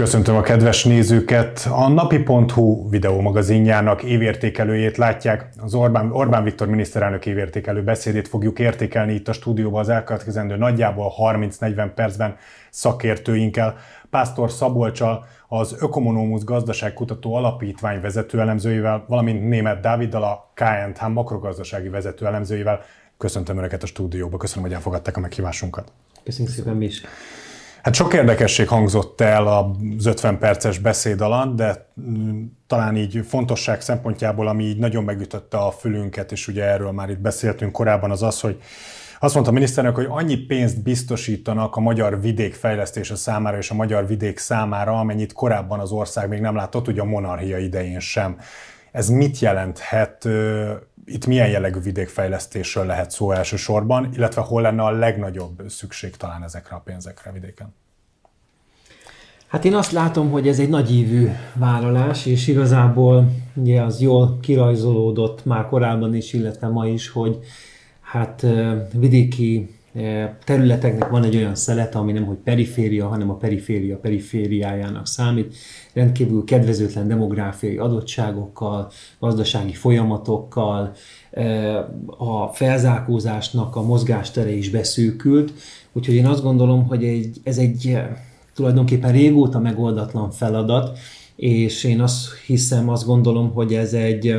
Köszöntöm a kedves nézőket! A napi.hu videómagazinjának évértékelőjét látják. Az Orbán, Orbán Viktor miniszterelnök évértékelő beszédét fogjuk értékelni itt a stúdióban az elkövetkezendő nagyjából 30-40 percben szakértőinkkel. Pásztor Szabolcsal, az Ökomonómus Gazdaságkutató Alapítvány vezetőelemzőivel, valamint német Dáviddal, a KNH makrogazdasági vezetőelemzőivel. Köszöntöm Önöket a stúdióba, köszönöm, hogy elfogadták a meghívásunkat. Köszönjük szépen mi is. Hát sok érdekesség hangzott el az 50 perces beszéd alatt, de mm, talán így fontosság szempontjából, ami így nagyon megütötte a fülünket, és ugye erről már itt beszéltünk korábban, az az, hogy azt mondta a miniszternek, hogy annyi pénzt biztosítanak a magyar vidék fejlesztése számára és a magyar vidék számára, amennyit korábban az ország még nem látott, ugye a monarchia idején sem. Ez mit jelenthet? Itt milyen jellegű vidékfejlesztésről lehet szó elsősorban, illetve hol lenne a legnagyobb szükség talán ezekre a pénzekre vidéken? Hát én azt látom, hogy ez egy nagyívű vállalás, és igazából ugye az jól kirajzolódott már korábban is, illetve ma is, hogy hát vidéki területeknek van egy olyan szelete, ami nem hogy periféria, hanem a periféria perifériájának számít. Rendkívül kedvezőtlen demográfiai adottságokkal, gazdasági folyamatokkal, a felzárkózásnak a mozgástere is beszűkült. Úgyhogy én azt gondolom, hogy egy, ez egy tulajdonképpen régóta megoldatlan feladat, és én azt hiszem, azt gondolom, hogy ez egy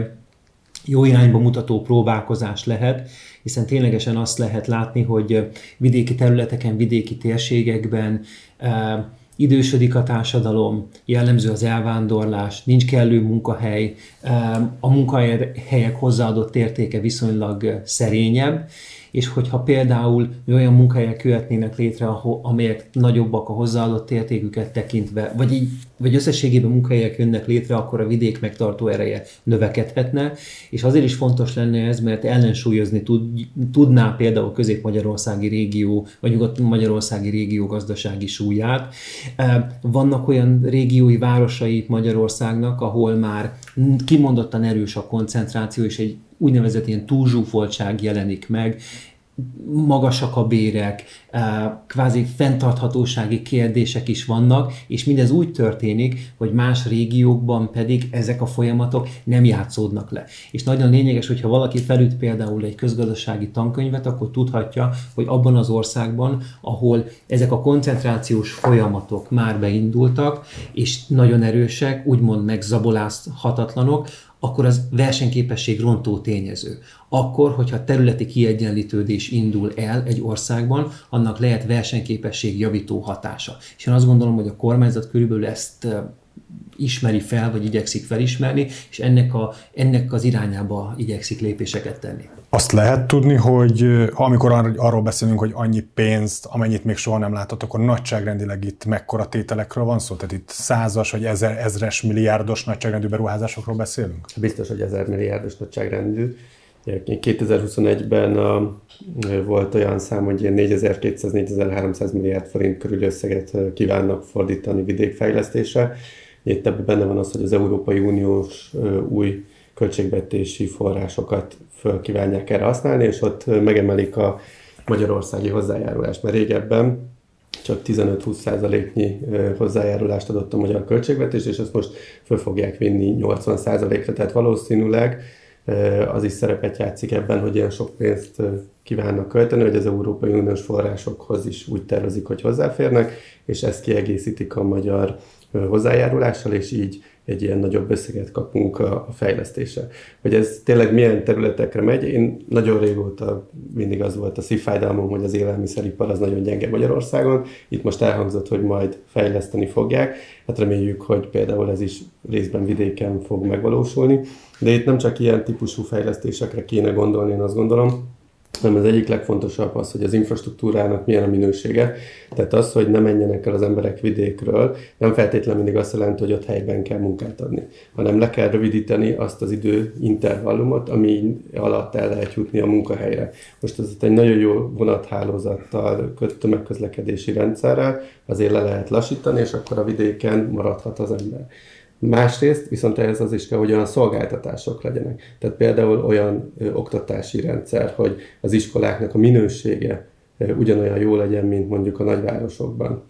jó irányba mutató próbálkozás lehet, hiszen ténylegesen azt lehet látni, hogy vidéki területeken, vidéki térségekben idősödik a társadalom, jellemző az elvándorlás, nincs kellő munkahely, a munkahelyek hozzáadott értéke viszonylag szerényebb, és hogyha például olyan munkahelyek jöhetnének létre, amelyek nagyobbak a hozzáadott értéküket tekintve, vagy így, vagy összességében munkahelyek jönnek létre, akkor a vidék megtartó ereje növekedhetne, és azért is fontos lenne ez, mert ellensúlyozni tud, tudná például közép-magyarországi régió, vagy nyugat-magyarországi régió gazdasági súlyát. Vannak olyan régiói városai Magyarországnak, ahol már kimondottan erős a koncentráció, és egy úgynevezett ilyen túlzsúfoltság jelenik meg, magasak a bérek, eh, kvázi fenntarthatósági kérdések is vannak, és mindez úgy történik, hogy más régiókban pedig ezek a folyamatok nem játszódnak le. És nagyon lényeges, hogyha valaki felüt például egy közgazdasági tankönyvet, akkor tudhatja, hogy abban az országban, ahol ezek a koncentrációs folyamatok már beindultak, és nagyon erősek, úgymond megzabolázhatatlanok, akkor az versenyképesség rontó tényező. Akkor, hogyha területi kiegyenlítődés indul el egy országban, annak lehet versenyképesség javító hatása. És én azt gondolom, hogy a kormányzat körülbelül ezt ismeri fel, vagy igyekszik felismerni, és ennek, a, ennek az irányába igyekszik lépéseket tenni. Azt lehet tudni, hogy amikor arról beszélünk, hogy annyi pénzt, amennyit még soha nem látott, akkor nagyságrendileg itt mekkora tételekről van szó? Tehát itt százas vagy ezer, ezres milliárdos nagyságrendű beruházásokról beszélünk? Biztos, hogy ezer milliárdos nagyságrendű. 2021-ben a, volt olyan szám, hogy ilyen 4200-4300 milliárd forint körül összeget kívánnak fordítani vidékfejlesztésre. Itt ebben benne van az, hogy az Európai Uniós új költségvetési forrásokat föl kívánják erre használni, és ott megemelik a magyarországi hozzájárulást, mert régebben csak 15-20%-nyi hozzájárulást adott a magyar költségvetés, és ezt most föl fogják vinni 80%-ra, tehát valószínűleg az is szerepet játszik ebben, hogy ilyen sok pénzt kívánnak költeni, hogy az Európai Uniós forrásokhoz is úgy tervezik, hogy hozzáférnek, és ezt kiegészítik a magyar hozzájárulással, és így egy ilyen nagyobb összeget kapunk a, fejlesztésre. Hogy ez tényleg milyen területekre megy, én nagyon régóta mindig az volt a szívfájdalmam, hogy az élelmiszeripar az nagyon gyenge Magyarországon. Itt most elhangzott, hogy majd fejleszteni fogják. Hát reméljük, hogy például ez is részben vidéken fog megvalósulni. De itt nem csak ilyen típusú fejlesztésekre kéne gondolni, én azt gondolom, hanem az egyik legfontosabb az, hogy az infrastruktúrának milyen a minősége. Tehát az, hogy ne menjenek el az emberek vidékről, nem feltétlenül mindig azt jelenti, hogy ott helyben kell munkát adni, hanem le kell rövidíteni azt az idő intervallumot, ami alatt el lehet jutni a munkahelyre. Most ez egy nagyon jó vonathálózattal, tömegközlekedési rendszerrel azért le lehet lassítani, és akkor a vidéken maradhat az ember. Másrészt viszont ehhez az is kell, hogy olyan szolgáltatások legyenek. Tehát például olyan ö, oktatási rendszer, hogy az iskoláknak a minősége ö, ugyanolyan jó legyen, mint mondjuk a nagyvárosokban.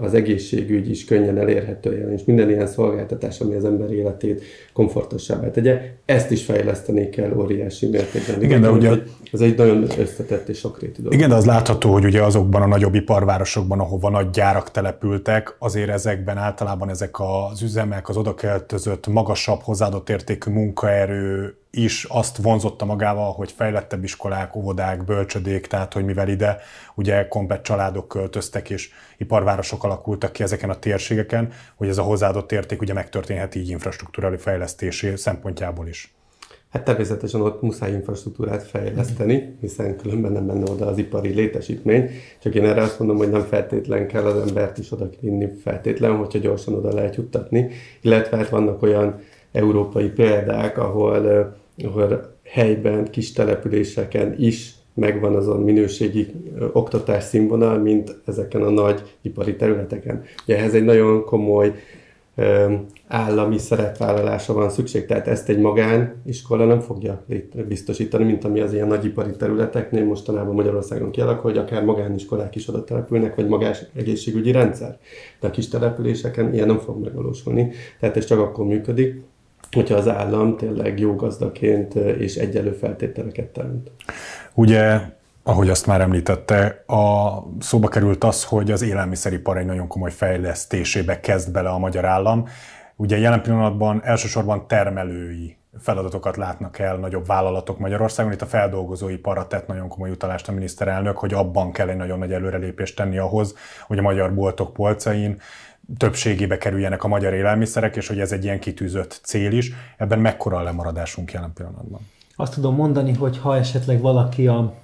Az egészségügy is könnyen elérhető legyen, és minden ilyen szolgáltatás, ami az ember életét komfortosabbá tegye, ezt is fejleszteni kell óriási mértékben. Igen, de ugye... Ez egy nagyon összetett és sokrétű dolog. Igen, de az látható, hogy ugye azokban a nagyobb iparvárosokban, ahova nagy gyárak települtek, azért ezekben általában ezek az üzemek, az odakeltözött, magasabb hozzáadott értékű munkaerő is azt vonzotta magával, hogy fejlettebb iskolák, óvodák, bölcsödék, tehát hogy mivel ide ugye komplet családok költöztek és iparvárosok alakultak ki ezeken a térségeken, hogy ez a hozzáadott érték ugye megtörténhet így infrastruktúrális fejlesztésé szempontjából is. Hát természetesen ott muszáj infrastruktúrát fejleszteni, hiszen különben nem menne oda az ipari létesítmény. Csak én erre azt mondom, hogy nem feltétlen kell az embert is oda vinni feltétlen, hogyha gyorsan oda lehet juttatni. Illetve hát vannak olyan európai példák, ahol, ahol helyben, kis településeken is megvan azon minőségi oktatás színvonal, mint ezeken a nagy ipari területeken. Ugye ehhez egy nagyon komoly állami szerepvállalása van szükség, tehát ezt egy magániskola nem fogja biztosítani, mint ami az ilyen nagyipari területeknél mostanában Magyarországon kialakul, hogy akár magániskolák is oda települnek, vagy magás egészségügyi rendszer. De a kis településeken ilyen nem fog megvalósulni, tehát ez csak akkor működik, hogyha az állam tényleg jó gazdaként és egyelő feltételeket teremt. Ugye ahogy azt már említette, a szóba került az, hogy az élelmiszeripar egy nagyon komoly fejlesztésébe kezd bele a magyar állam. Ugye jelen pillanatban elsősorban termelői feladatokat látnak el nagyobb vállalatok Magyarországon. Itt a feldolgozóiparra tett nagyon komoly utalást a miniszterelnök, hogy abban kell egy nagyon nagy előrelépést tenni ahhoz, hogy a magyar boltok polcain többségébe kerüljenek a magyar élelmiszerek, és hogy ez egy ilyen kitűzött cél is. Ebben mekkora a lemaradásunk jelen pillanatban? Azt tudom mondani, hogy ha esetleg valaki a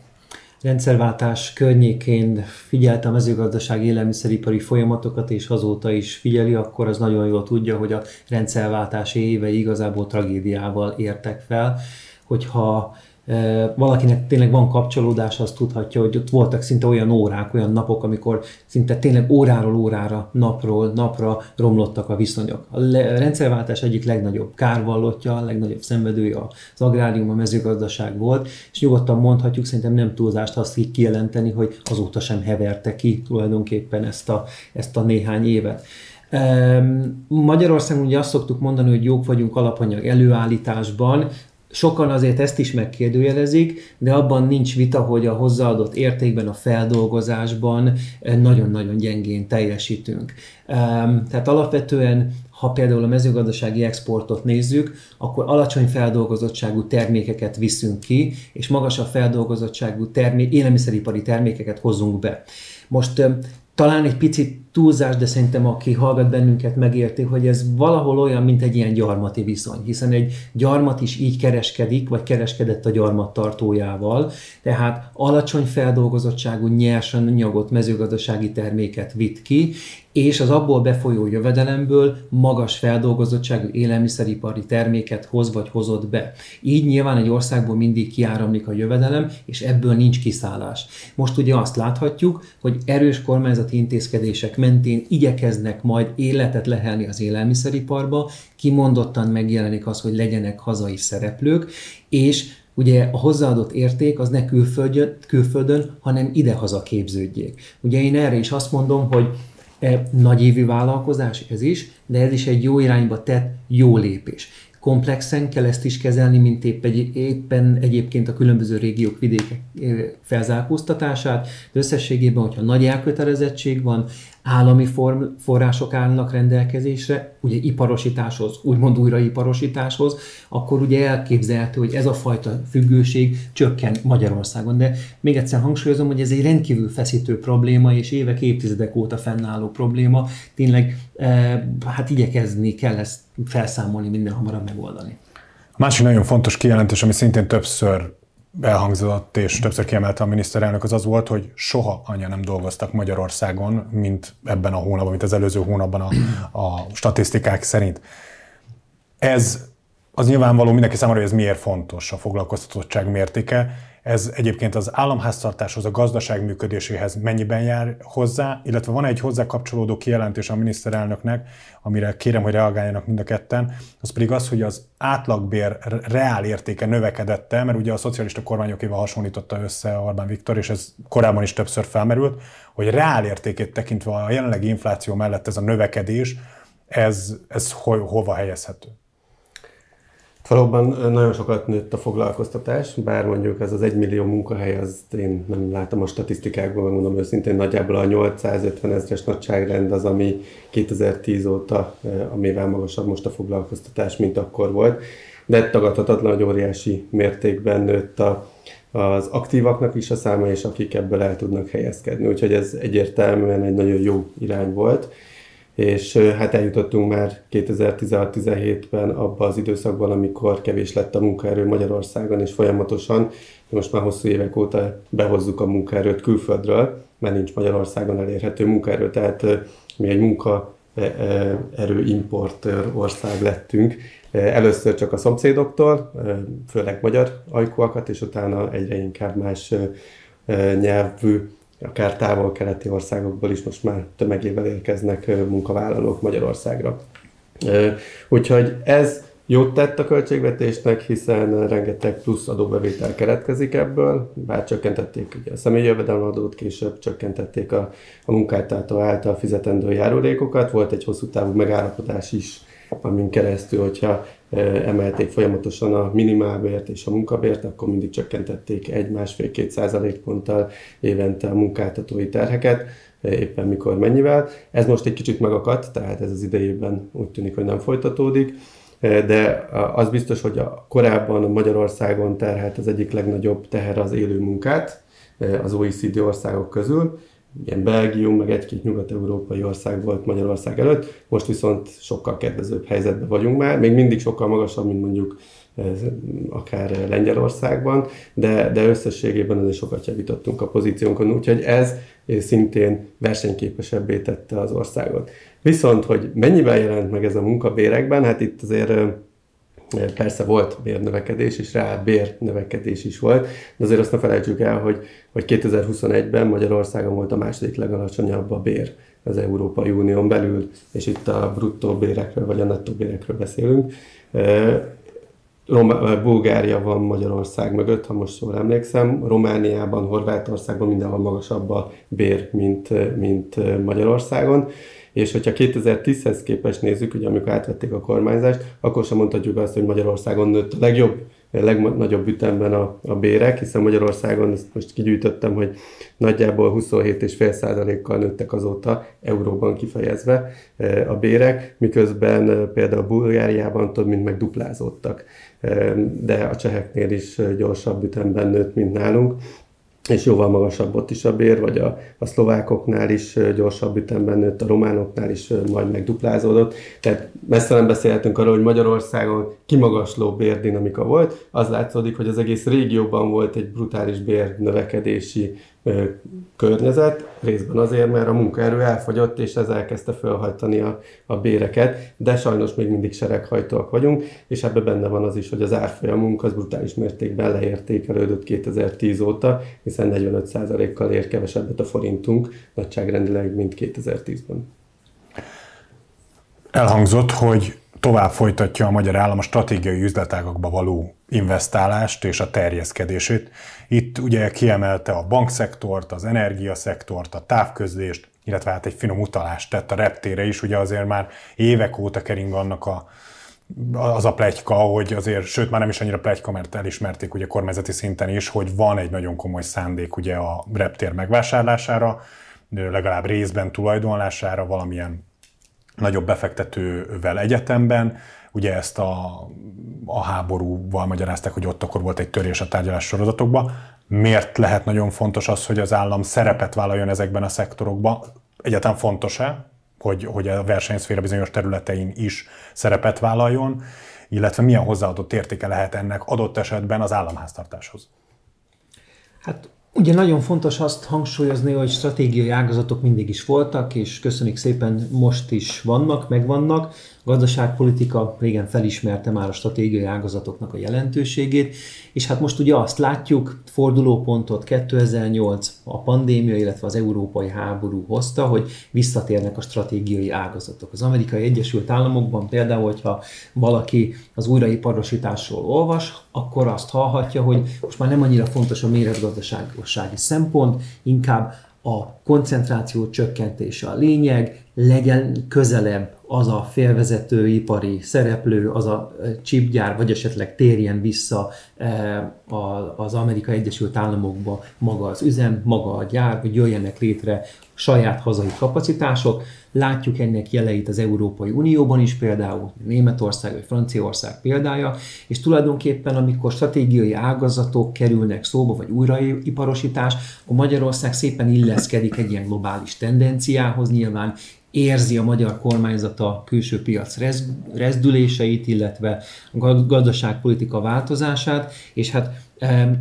rendszerváltás környékén figyelte a mezőgazdaság élelmiszeripari folyamatokat, és azóta is figyeli, akkor az nagyon jól tudja, hogy a rendszerváltás évei igazából tragédiával értek fel. Hogyha valakinek tényleg van kapcsolódás, azt tudhatja, hogy ott voltak szinte olyan órák, olyan napok, amikor szinte tényleg óráról órára, napról napra romlottak a viszonyok. A rendszerváltás egyik legnagyobb kárvallottja, a legnagyobb szenvedője az agrárium, a mezőgazdaság volt, és nyugodtan mondhatjuk, szerintem nem túlzást azt így kijelenteni, hogy azóta sem heverte ki tulajdonképpen ezt a, ezt a néhány évet. Magyarországon ugye azt szoktuk mondani, hogy jók vagyunk alapanyag előállításban, Sokan azért ezt is megkérdőjelezik, de abban nincs vita, hogy a hozzáadott értékben, a feldolgozásban eh, nagyon-nagyon gyengén teljesítünk. Tehát alapvetően ha például a mezőgazdasági exportot nézzük, akkor alacsony feldolgozottságú termékeket viszünk ki, és magasabb feldolgozottságú termé- élelmiszeripari termékeket hozunk be. Most talán egy picit túlzás, de szerintem aki hallgat bennünket megérti, hogy ez valahol olyan, mint egy ilyen gyarmati viszony, hiszen egy gyarmat is így kereskedik, vagy kereskedett a gyarmat tartójával, tehát alacsony feldolgozottságú nyersen anyagot, mezőgazdasági terméket vitt ki, és az abból befolyó jövedelemből magas feldolgozottságú élelmiszeripari terméket hoz vagy hozott be. Így nyilván egy országból mindig kiáramlik a jövedelem, és ebből nincs kiszállás. Most ugye azt láthatjuk, hogy erős kormányzati intézkedések mentén igyekeznek majd életet lehelni az élelmiszeriparba, kimondottan megjelenik az, hogy legyenek hazai szereplők, és ugye a hozzáadott érték az ne külföldön, külföldön hanem idehaza képződjék. Ugye én erre is azt mondom, hogy nagyévű vállalkozás ez is, de ez is egy jó irányba tett jó lépés. Komplexen kell ezt is kezelni, mint épp egy, éppen egyébként a különböző régiók vidékek felzárkóztatását, de összességében, hogyha nagy elkötelezettség van, állami form, források állnak rendelkezésre, ugye iparosításhoz, úgymond újraiparosításhoz, akkor ugye elképzelhető, hogy ez a fajta függőség csökken Magyarországon. De még egyszer hangsúlyozom, hogy ez egy rendkívül feszítő probléma, és évek, évtizedek óta fennálló probléma. Tényleg eh, hát igyekezni kell ezt felszámolni, minden hamarabb megoldani. A másik nagyon fontos kijelentés, ami szintén többször elhangzott, és többször kiemelte a miniszterelnök, az az volt, hogy soha anya nem dolgoztak Magyarországon, mint ebben a hónapban, mint az előző hónapban a, a statisztikák szerint. Ez az nyilvánvaló mindenki számára, hogy ez miért fontos a foglalkoztatottság mértéke, ez egyébként az államháztartáshoz, a gazdaság működéséhez mennyiben jár hozzá, illetve van egy hozzá kapcsolódó kijelentés a miniszterelnöknek, amire kérem, hogy reagáljanak mind a ketten, az pedig az, hogy az átlagbér reál értéke növekedette, mert ugye a szocialista kormányokéval hasonlította össze Orbán Viktor, és ez korábban is többször felmerült, hogy reál értékét tekintve a jelenlegi infláció mellett ez a növekedés, ez, ez ho, hova helyezhető? Valóban nagyon sokat nőtt a foglalkoztatás, bár mondjuk ez az egymillió munkahely, az én nem látom a statisztikákban, mondom őszintén, nagyjából a 850 ezres nagyságrend az, ami 2010 óta, amivel magasabb most a foglalkoztatás, mint akkor volt. De tagadhatatlan, hogy óriási mértékben nőtt a, az aktívaknak is a száma, és akik ebből el tudnak helyezkedni. Úgyhogy ez egyértelműen egy nagyon jó irány volt és hát eljutottunk már 2016-17-ben abba az időszakban, amikor kevés lett a munkaerő Magyarországon, és folyamatosan, most már hosszú évek óta behozzuk a munkaerőt külföldről, mert nincs Magyarországon elérhető munkaerő, tehát mi egy munka erő importőr ország lettünk. Először csak a szomszédoktól, főleg magyar ajkúakat, és utána egyre inkább más nyelvű akár távol-keleti országokból is most már tömegével érkeznek munkavállalók Magyarországra. Úgyhogy ez jót tett a költségvetésnek, hiszen rengeteg plusz adóbevétel keletkezik ebből, bár csökkentették ugye a személyi jövedelemadót, később csökkentették a, a munkáltató által fizetendő járulékokat, volt egy hosszú távú megállapodás is, amin keresztül, hogyha emelték folyamatosan a minimálbért és a munkabért, akkor mindig csökkentették egy-másfél-két százalékponttal évente a munkáltatói terheket, éppen mikor mennyivel. Ez most egy kicsit megakadt, tehát ez az idejében úgy tűnik, hogy nem folytatódik, de az biztos, hogy a korábban Magyarországon terhelt az egyik legnagyobb teher az élő munkát az OECD országok közül, ilyen Belgium, meg egy-két nyugat-európai ország volt Magyarország előtt, most viszont sokkal kedvezőbb helyzetben vagyunk már, még mindig sokkal magasabb, mint mondjuk eh, akár Lengyelországban, de, de összességében azért sokat javítottunk a pozíciónkon, úgyhogy ez szintén versenyképesebbé tette az országot. Viszont, hogy mennyivel jelent meg ez a munkabérekben, hát itt azért eh, Persze volt bérnövekedés, és rá bérnövekedés is volt, de azért azt ne felejtsük el, hogy, hogy 2021-ben Magyarországon volt a második legalacsonyabb a bér az Európai Unión belül, és itt a bruttó bérekről vagy a nettó bérekről beszélünk. Roma, Bulgária van Magyarország mögött, ha most jól emlékszem. Romániában, Horvátországban mindenhol magasabb a bér, mint, mint Magyarországon és hogyha 2010-hez képest nézzük, ugye amikor átvették a kormányzást, akkor sem mondhatjuk azt, hogy Magyarországon nőtt a legjobb, legnagyobb ütemben a, a bérek, hiszen Magyarországon, ezt most kigyűjtöttem, hogy nagyjából 27,5%-kal nőttek azóta, euróban kifejezve e, a bérek, miközben e, például Bulgáriában több mint megduplázódtak, e, de a cseheknél is gyorsabb ütemben nőtt, mint nálunk és jóval magasabb ott is a bér, vagy a, a szlovákoknál is gyorsabb ütemben nőtt, a románoknál is majd megduplázódott. Tehát messze nem beszélhetünk arról, hogy Magyarországon kimagasló bérdinamika volt. Az látszódik, hogy az egész régióban volt egy brutális bérnövekedési környezet, részben azért, mert a munkaerő elfogyott, és ez elkezdte felhajtani a, a béreket, de sajnos még mindig sereghajtóak vagyunk, és ebben benne van az is, hogy az árfolyamunk az brutális mértékben leértékelődött 2010 óta, hiszen 45%-kal ér kevesebbet a forintunk, nagyságrendileg, mint 2010-ben. Elhangzott, hogy tovább folytatja a magyar állam a stratégiai üzletágakba való investálást és a terjeszkedését. Itt ugye kiemelte a bankszektort, az energiaszektort, a távközlést, illetve hát egy finom utalást tett a reptére is, ugye azért már évek óta kering annak a az a plegyka, hogy azért, sőt már nem is annyira plegyka, mert elismerték ugye kormányzati szinten is, hogy van egy nagyon komoly szándék ugye a reptér megvásárlására, legalább részben tulajdonlására valamilyen nagyobb befektetővel egyetemben. Ugye ezt a, a háborúval magyarázták, hogy ott akkor volt egy törés a tárgyalás sorozatokba. Miért lehet nagyon fontos az, hogy az állam szerepet vállaljon ezekben a szektorokban? Egyáltalán fontos-e, hogy, hogy a versenyszféra bizonyos területein is szerepet vállaljon, illetve milyen hozzáadott értéke lehet ennek adott esetben az államháztartáshoz? Hát Ugye nagyon fontos azt hangsúlyozni, hogy stratégiai ágazatok mindig is voltak, és köszönjük szépen, most is vannak, megvannak gazdaságpolitika régen felismerte már a stratégiai ágazatoknak a jelentőségét, és hát most ugye azt látjuk, fordulópontot 2008 a pandémia, illetve az európai háború hozta, hogy visszatérnek a stratégiai ágazatok. Az amerikai Egyesült Államokban például, hogyha valaki az újraiparosításról olvas, akkor azt hallhatja, hogy most már nem annyira fontos a méretgazdasági szempont, inkább a koncentráció csökkentése a lényeg, legyen közelebb az a félvezető ipari szereplő, az a chipgyár, vagy esetleg térjen vissza az Amerika Egyesült Államokba maga az üzem, maga a gyár, hogy jöjjenek létre saját hazai kapacitások. Látjuk ennek jeleit az Európai Unióban is, például Németország vagy Franciaország példája, és tulajdonképpen amikor stratégiai ágazatok kerülnek szóba, vagy újraiparosítás, akkor Magyarország szépen illeszkedik egy ilyen globális tendenciához, nyilván érzi a magyar kormányzat a külső piac rezdüléseit, illetve a gazdaságpolitika változását, és hát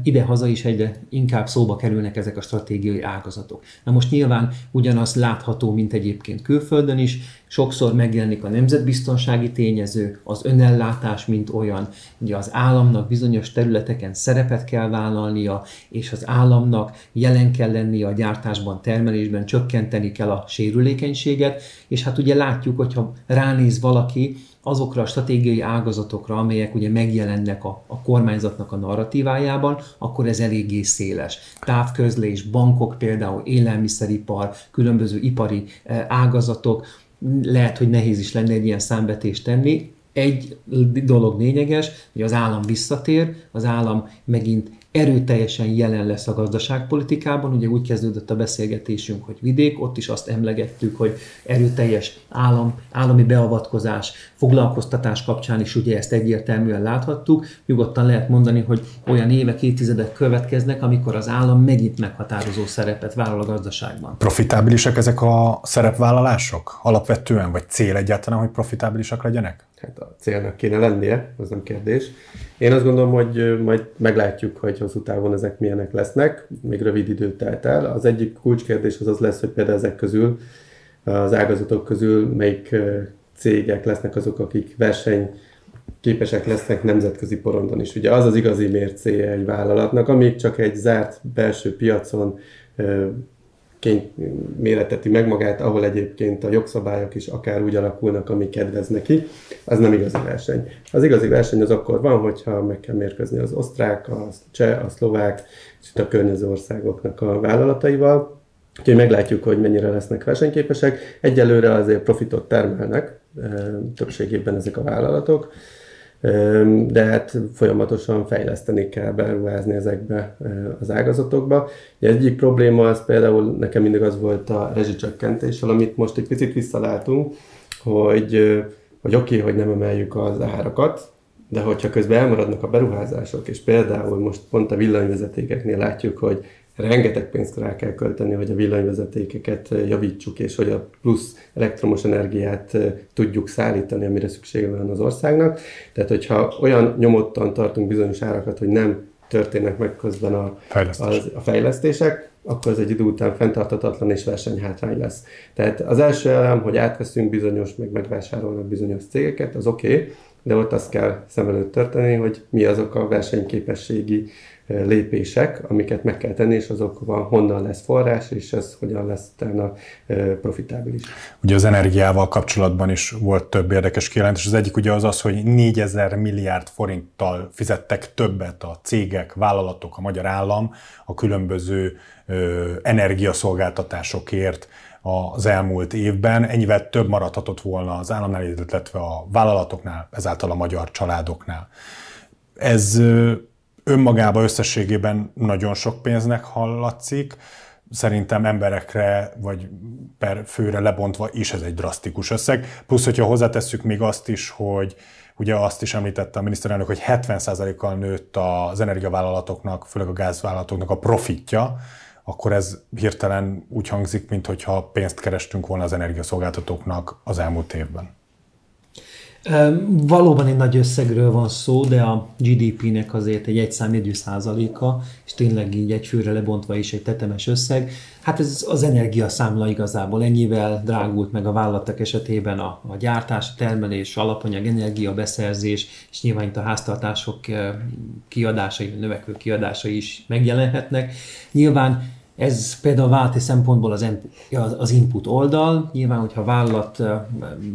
ide-haza is egyre inkább szóba kerülnek ezek a stratégiai ágazatok. Na most nyilván ugyanaz látható, mint egyébként külföldön is, sokszor megjelenik a nemzetbiztonsági tényező, az önellátás, mint olyan, ugye az államnak bizonyos területeken szerepet kell vállalnia, és az államnak jelen kell lennie a gyártásban, termelésben, csökkenteni kell a sérülékenységet, és hát ugye látjuk, hogyha ránéz valaki, azokra a stratégiai ágazatokra, amelyek ugye megjelennek a, a kormányzatnak a narratívájában, akkor ez eléggé széles. Távközlés, bankok például, élelmiszeripar, különböző ipari eh, ágazatok, lehet, hogy nehéz is lenne egy ilyen számvetést tenni. Egy dolog lényeges, hogy az állam visszatér, az állam megint erőteljesen jelen lesz a gazdaságpolitikában. Ugye úgy kezdődött a beszélgetésünk, hogy vidék, ott is azt emlegettük, hogy erőteljes állam, állami beavatkozás, foglalkoztatás kapcsán is ugye ezt egyértelműen láthattuk. Nyugodtan lehet mondani, hogy olyan évek, évtizedek következnek, amikor az állam megint meghatározó szerepet vállal a gazdaságban. Profitábilisak ezek a szerepvállalások? Alapvetően, vagy cél egyáltalán, hogy profitábilisak legyenek? Hát a célnak kéne lennie, az nem kérdés. Én azt gondolom, hogy majd meglátjuk, hogy hosszú távon ezek milyenek lesznek, még rövid idő telt el. Az egyik kulcskérdés az az lesz, hogy például ezek közül, az ágazatok közül melyik cégek lesznek azok, akik verseny képesek lesznek nemzetközi porondon is. Ugye az az igazi mércéje egy vállalatnak, amíg csak egy zárt belső piacon ként méreteti meg magát, ahol egyébként a jogszabályok is akár úgy alakulnak, ami kedvez neki, az nem igazi verseny. Az igazi verseny az akkor van, hogyha meg kell mérkőzni az osztrák, a cseh, a szlovák, és itt a környező országoknak a vállalataival. Úgyhogy meglátjuk, hogy mennyire lesznek versenyképesek. Egyelőre azért profitot termelnek, többségében ezek a vállalatok de hát folyamatosan fejleszteni kell, beruházni ezekbe az ágazatokba. Egyik probléma az például nekem mindig az volt a rezsicsökkentéssel, amit most egy picit visszalátunk, hogy, hogy oké, okay, hogy nem emeljük az árakat, de hogyha közben elmaradnak a beruházások, és például most pont a villanyvezetékeknél látjuk, hogy rengeteg pénzt rá kell költeni, hogy a villanyvezetékeket javítsuk, és hogy a plusz elektromos energiát tudjuk szállítani, amire szüksége van az országnak. Tehát, hogyha olyan nyomottan tartunk bizonyos árakat, hogy nem történnek meg közben a, Fejlesztés. az, a fejlesztések, akkor ez egy idő után fenntartatatlan és versenyhátrány lesz. Tehát az első elem, hogy átveszünk bizonyos, meg megvásárolnak bizonyos cégeket, az oké, okay, de ott azt kell szem előtt történni, hogy mi azok a versenyképességi lépések, amiket meg kell tenni, és azokban honnan lesz forrás, és ez hogyan lesz utána profitábilis. Ugye az energiával kapcsolatban is volt több érdekes kijelentés. Az egyik ugye az az, hogy 4000 milliárd forinttal fizettek többet a cégek, vállalatok, a magyar állam a különböző energiaszolgáltatásokért az elmúlt évben. Ennyivel több maradhatott volna az államnál, illetve a vállalatoknál, ezáltal a magyar családoknál. Ez önmagába összességében nagyon sok pénznek hallatszik, szerintem emberekre vagy per főre lebontva is ez egy drasztikus összeg. Plusz, hogyha hozzátesszük még azt is, hogy ugye azt is említette a miniszterelnök, hogy 70%-kal nőtt az energiavállalatoknak, főleg a gázvállalatoknak a profitja, akkor ez hirtelen úgy hangzik, mintha pénzt kerestünk volna az energiaszolgáltatóknak az elmúlt évben. Valóban egy nagy összegről van szó, de a GDP-nek azért egy egyszámjegyű százaléka, és tényleg így egy főre lebontva is egy tetemes összeg. Hát ez az energiaszámla igazából ennyivel drágult meg a vállalatok esetében a, a gyártás, a termelés, alapanyag, energia, beszerzés, és nyilván itt a háztartások kiadásai, növekvő kiadásai is megjelenhetnek. Nyilván Ez például válti szempontból az, az input oldal. Nyilván, hogyha a vállalat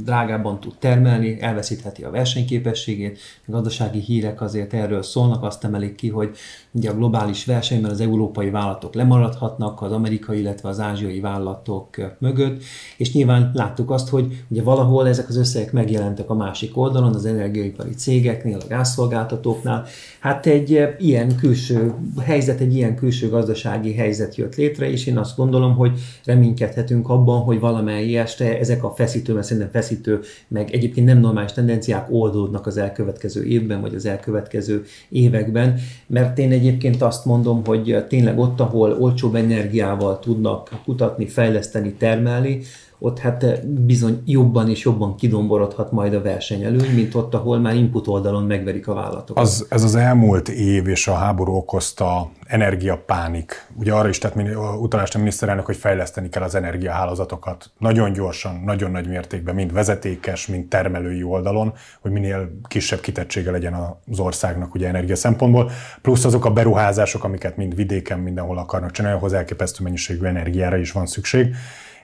drágábban tud termelni, elveszítheti a versenyképességét. A gazdasági hírek azért erről szólnak, azt emelik ki, hogy ugye a globális versenyben az európai vállalatok lemaradhatnak az amerikai, illetve az ázsiai vállalatok mögött, és nyilván láttuk azt, hogy ugye valahol ezek az összegek megjelentek a másik oldalon, az energiaipari cégeknél, a gázszolgáltatóknál. Hát egy ilyen külső helyzet, egy ilyen külső gazdasági helyzet jött létre, és én azt gondolom, hogy reménykedhetünk abban, hogy valamely este ezek a feszítő, mert szerintem feszítő, meg egyébként nem normális tendenciák oldódnak az elkövetkező évben, vagy az elkövetkező években, mert én egyébként azt mondom, hogy tényleg ott, ahol olcsóbb energiával tudnak kutatni, fejleszteni, termelni, ott hát bizony jobban és jobban kidomborodhat majd a versenyelőny, mint ott, ahol már input oldalon megverik a vállalatok. Az, ez az elmúlt év és a háború okozta energiapánik. Ugye arra is tett utalást a miniszterelnök, hogy fejleszteni kell az energiahálózatokat nagyon gyorsan, nagyon nagy mértékben, mind vezetékes, mind termelői oldalon, hogy minél kisebb kitettsége legyen az országnak ugye energia szempontból, plusz azok a beruházások, amiket mind vidéken mindenhol akarnak csinálni, ahhoz elképesztő mennyiségű energiára is van szükség.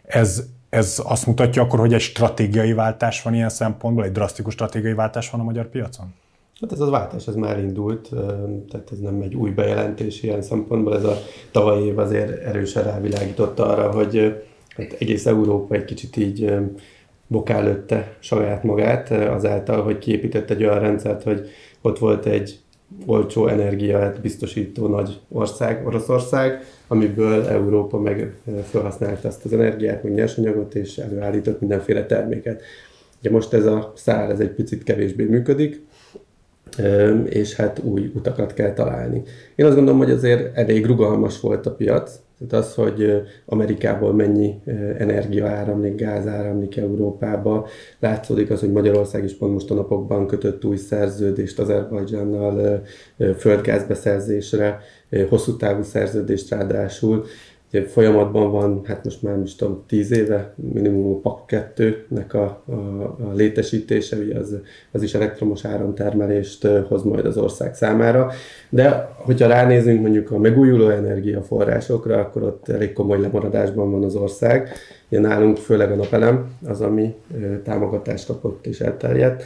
Ez ez azt mutatja akkor, hogy egy stratégiai váltás van ilyen szempontból, egy drasztikus stratégiai váltás van a magyar piacon? Hát ez az váltás, ez már indult, tehát ez nem egy új bejelentés ilyen szempontból, ez a tavalyi év azért erősen rávilágított arra, hogy hát egész Európa egy kicsit így bokálötte saját magát azáltal, hogy kiépített egy olyan rendszert, hogy ott volt egy olcsó energiát biztosító nagy ország, Oroszország, amiből Európa meg felhasználta ezt az energiát, meg nyersanyagot, és előállított mindenféle terméket. Ugye most ez a szár, ez egy picit kevésbé működik, és hát új utakat kell találni. Én azt gondolom, hogy azért elég rugalmas volt a piac, tehát az, hogy Amerikából mennyi energia áramlik, gáz áramlik Európába, látszódik az, hogy Magyarország is pont most a napokban kötött új szerződést Azerbajdzsánnal földgázbeszerzésre, hosszú távú szerződést ráadásul, Ugye folyamatban van, hát most már most tudom, tíz éve minimum a PAK 2-nek a, a, a létesítése, ugye az, az is elektromos áramtermelést hoz majd az ország számára. De hogyha ránézünk mondjuk a megújuló energiaforrásokra, akkor ott elég komoly lemaradásban van az ország. Ugye nálunk főleg a napelem az, ami támogatást kapott és elterjedt.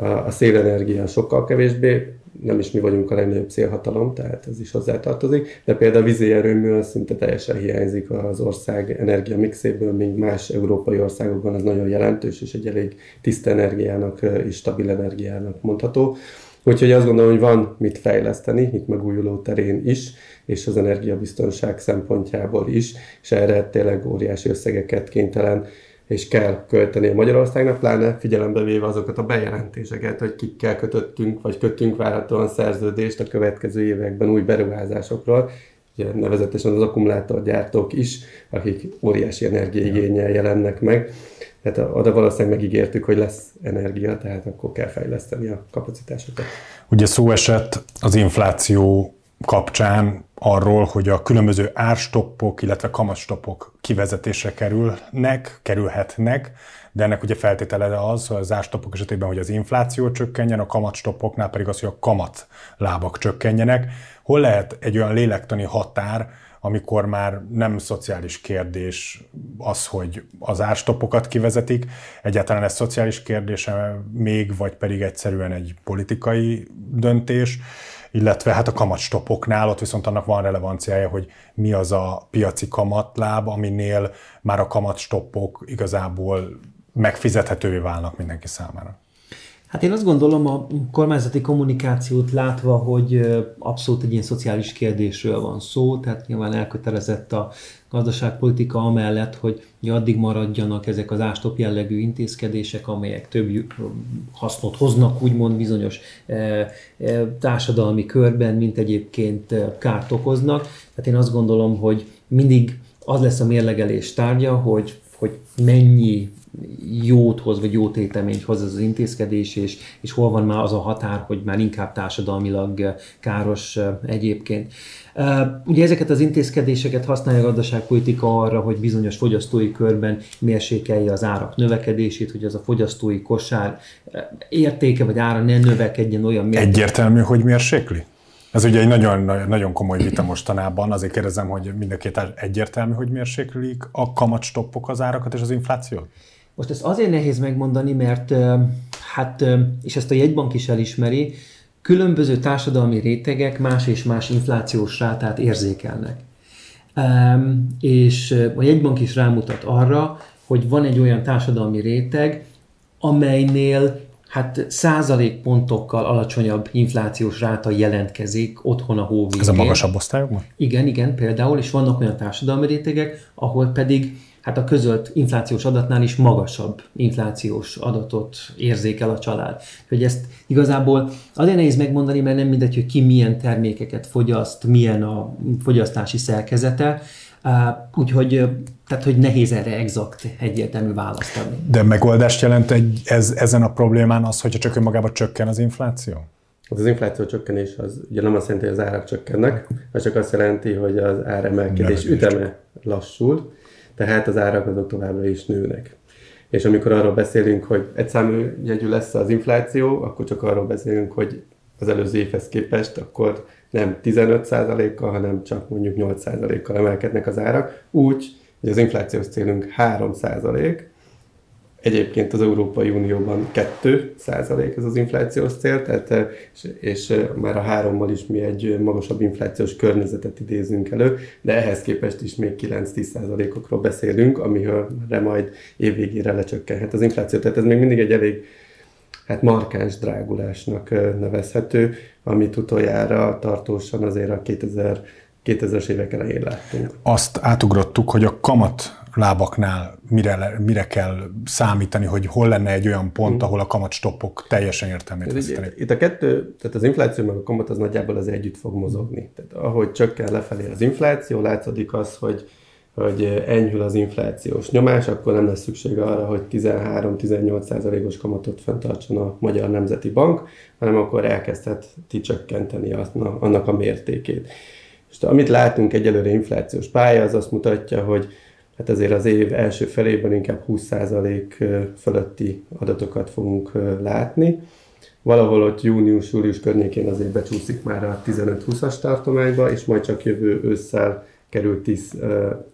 A, szélenergia sokkal kevésbé, nem is mi vagyunk a legnagyobb szélhatalom, tehát ez is hozzátartozik, de például a vízi erőmű szinte teljesen hiányzik az ország energia mixéből, míg más európai országokban ez nagyon jelentős, és egy elég tiszta energiának és stabil energiának mondható. Úgyhogy azt gondolom, hogy van mit fejleszteni, itt megújuló terén is, és az energiabiztonság szempontjából is, és erre tényleg óriási összegeket kénytelen és kell költeni a Magyarországnak, pláne figyelembe véve azokat a bejelentéseket, hogy kikkel kötöttünk, vagy kötünk várhatóan szerződést a következő években új beruházásokról, ugye nevezetesen az akkumulátorgyártók is, akik óriási energiaigényel jelennek meg. Tehát oda valószínűleg megígértük, hogy lesz energia, tehát akkor kell fejleszteni a kapacitásokat. Ugye szó esett az infláció kapcsán arról, hogy a különböző árstoppok, illetve kamatstoppok kivezetésre kerülnek, kerülhetnek, de ennek ugye feltétele az, hogy az árstoppok esetében, hogy az infláció csökkenjen, a kamatstoppoknál pedig az, hogy a kamat lábak csökkenjenek. Hol lehet egy olyan lélektani határ, amikor már nem szociális kérdés az, hogy az árstoppokat kivezetik, egyáltalán ez szociális kérdése még, vagy pedig egyszerűen egy politikai döntés, illetve hát a kamatstopoknál ott viszont annak van relevanciája, hogy mi az a piaci kamatláb, aminél már a kamatstoppok igazából megfizethetővé válnak mindenki számára. Hát én azt gondolom a kormányzati kommunikációt látva, hogy abszolút egy ilyen szociális kérdésről van szó, tehát nyilván elkötelezett a gazdaságpolitika amellett, hogy addig maradjanak ezek az ástop jellegű intézkedések, amelyek több hasznot hoznak, úgymond bizonyos társadalmi körben, mint egyébként kárt okoznak. Tehát én azt gondolom, hogy mindig az lesz a mérlegelés tárgya, hogy, hogy mennyi jót hoz, vagy jó téteményt hoz ez az intézkedés, és, és hol van már az a határ, hogy már inkább társadalmilag káros egyébként. Ugye ezeket az intézkedéseket használja a gazdaságpolitika arra, hogy bizonyos fogyasztói körben mérsékelje az árak növekedését, hogy az a fogyasztói kosár értéke vagy ára ne növekedjen olyan mértékben. Egyértelmű, hogy mérsékli? Ez ugye egy nagyon, nagyon komoly vita mostanában, azért kérdezem, hogy mind a két egyértelmű, hogy mérséklik a kamatstoppok az árakat és az inflációt? Most ezt azért nehéz megmondani, mert hát, és ezt a jegybank is elismeri, különböző társadalmi rétegek más és más inflációs rátát érzékelnek. És a jegybank is rámutat arra, hogy van egy olyan társadalmi réteg, amelynél hát százalékpontokkal alacsonyabb inflációs ráta jelentkezik otthon a hó Ez a magasabb osztályokban? Igen, igen, például, és vannak olyan társadalmi rétegek, ahol pedig hát a közölt inflációs adatnál is magasabb inflációs adatot érzékel a család. Hogy ezt igazából azért nehéz megmondani, mert nem mindegy, hogy ki milyen termékeket fogyaszt, milyen a fogyasztási szerkezete, úgyhogy tehát, hogy nehéz erre exakt, egyértelmű választ adni. De megoldást jelent egy, ez, ezen a problémán az, hogyha csak önmagában csökken az infláció? Hát az infláció csökkenés az ugye nem azt jelenti, hogy az árak csökkennek, hanem csak azt jelenti, hogy az áremelkedés üteme lassul, tehát az árak azok továbbra is nőnek. És amikor arról beszélünk, hogy egyszámú jegyű lesz az infláció, akkor csak arról beszélünk, hogy az előző évhez képest, akkor nem 15%-kal, hanem csak mondjuk 8%-kal emelkednek az árak, úgy, hogy az inflációs célunk 3%, Egyébként az Európai Unióban 2 százalék ez az inflációs cél, tehát, eh, és, és eh, már a hárommal is mi egy magasabb inflációs környezetet idézünk elő, de ehhez képest is még 9-10 százalékokról beszélünk, amire majd évvégére lecsökkenhet az infláció. Tehát ez még mindig egy elég hát markáns drágulásnak eh, nevezhető, amit utoljára tartósan azért a 2000 2000-es évek elején láttunk. Azt átugrottuk, hogy a kamat lábaknál mire, mire kell számítani, hogy hol lenne egy olyan pont, hmm. ahol a kamatstoppok teljesen értelmét vesztenek? Itt a kettő, tehát az infláció meg a kamat az nagyjából az együtt fog mozogni. Tehát ahogy csökken lefelé az infláció, látszódik az, hogy hogy enyhül az inflációs nyomás, akkor nem lesz szükség arra, hogy 13-18%-os kamatot fenntartson a Magyar Nemzeti Bank, hanem akkor elkezdheti csökkenteni annak a mértékét. És amit látunk egyelőre inflációs pálya, az azt mutatja, hogy hát azért az év első felében inkább 20% fölötti adatokat fogunk látni. Valahol ott június-július környékén azért becsúszik már a 15-20-as tartományba, és majd csak jövő ősszel kerül 10,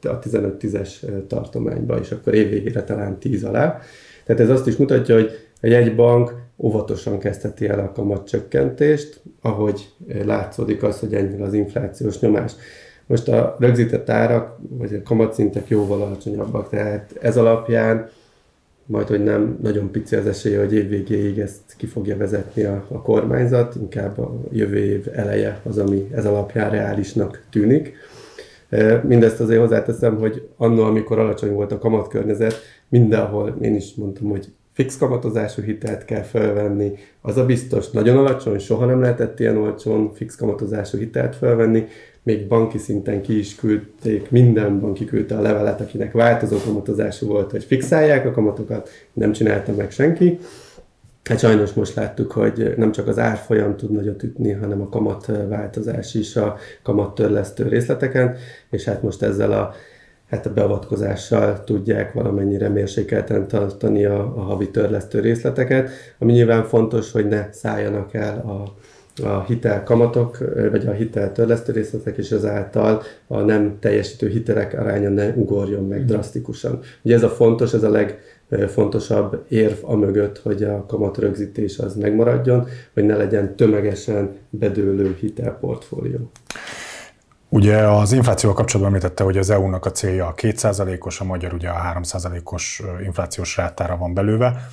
a 15-10-es tartományba, és akkor évvégére talán 10 alá. Tehát ez azt is mutatja, hogy egy jegybank óvatosan kezdheti el a kamatcsökkentést, ahogy látszódik az, hogy enyhül az inflációs nyomás. Most a rögzített árak, vagy a kamatszintek jóval alacsonyabbak, tehát ez alapján majd, hogy nem nagyon pici az esélye, hogy év végéig ezt ki fogja vezetni a, a kormányzat, inkább a jövő év eleje az, ami ez alapján reálisnak tűnik. Mindezt azért hozzáteszem, hogy annól, amikor alacsony volt a kamatkörnyezet, mindenhol én is mondtam, hogy fix kamatozású hitelt kell felvenni, az a biztos nagyon alacsony, soha nem lehetett ilyen olcsón fix kamatozású hitelt felvenni, még banki szinten ki is küldték, minden banki küldte a levelet, akinek változó kamatozású volt, hogy fixálják a kamatokat, nem csinálta meg senki. Hát sajnos most láttuk, hogy nem csak az árfolyam tud nagyot ütni, hanem a kamatváltozás is a kamattörlesztő részleteken, és hát most ezzel a hát a beavatkozással tudják valamennyire mérsékelten tartani a, a havi törlesztő részleteket, ami nyilván fontos, hogy ne szálljanak el a, a hitel kamatok, vagy a hitel törlesztő részletek, és ezáltal a nem teljesítő hitelek aránya ne ugorjon meg drasztikusan. Ugye ez a fontos, ez a legfontosabb érv a mögött, hogy a kamat rögzítés az megmaradjon, hogy ne legyen tömegesen bedőlő hitelportfólió. Ugye az inflációval kapcsolatban említette, hogy az EU-nak a célja a 2%-os, a magyar ugye a 3%-os inflációs rátára van belőve,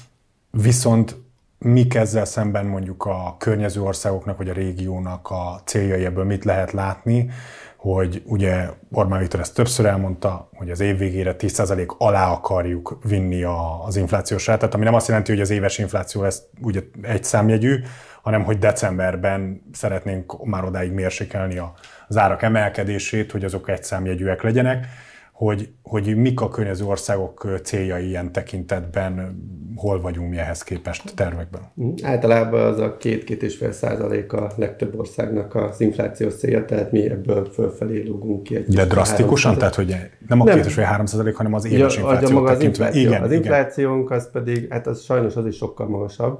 viszont mik ezzel szemben mondjuk a környező országoknak vagy a régiónak a céljai? Ebből mit lehet látni, hogy ugye Orbán Viktor ezt többször elmondta, hogy az év végére 10% alá akarjuk vinni a, az inflációs rátát, ami nem azt jelenti, hogy az éves infláció lesz ugye egy számjegyű, hanem hogy decemberben szeretnénk már odáig mérsékelni az árak emelkedését, hogy azok egyszámjegyűek legyenek, hogy, hogy mik a környező országok céljai ilyen tekintetben, hol vagyunk mi ehhez képest tervekben? Általában az a két-két és fél százalék a legtöbb országnak az inflációs célja, tehát mi ebből fölfelé lúgunk ki. Egy De drasztikusan? Tehát, hogy nem a két és fél három százalék, hanem az éves ja, infláció maga az infláció. Igen, az inflációnk az pedig, hát az sajnos az is sokkal magasabb,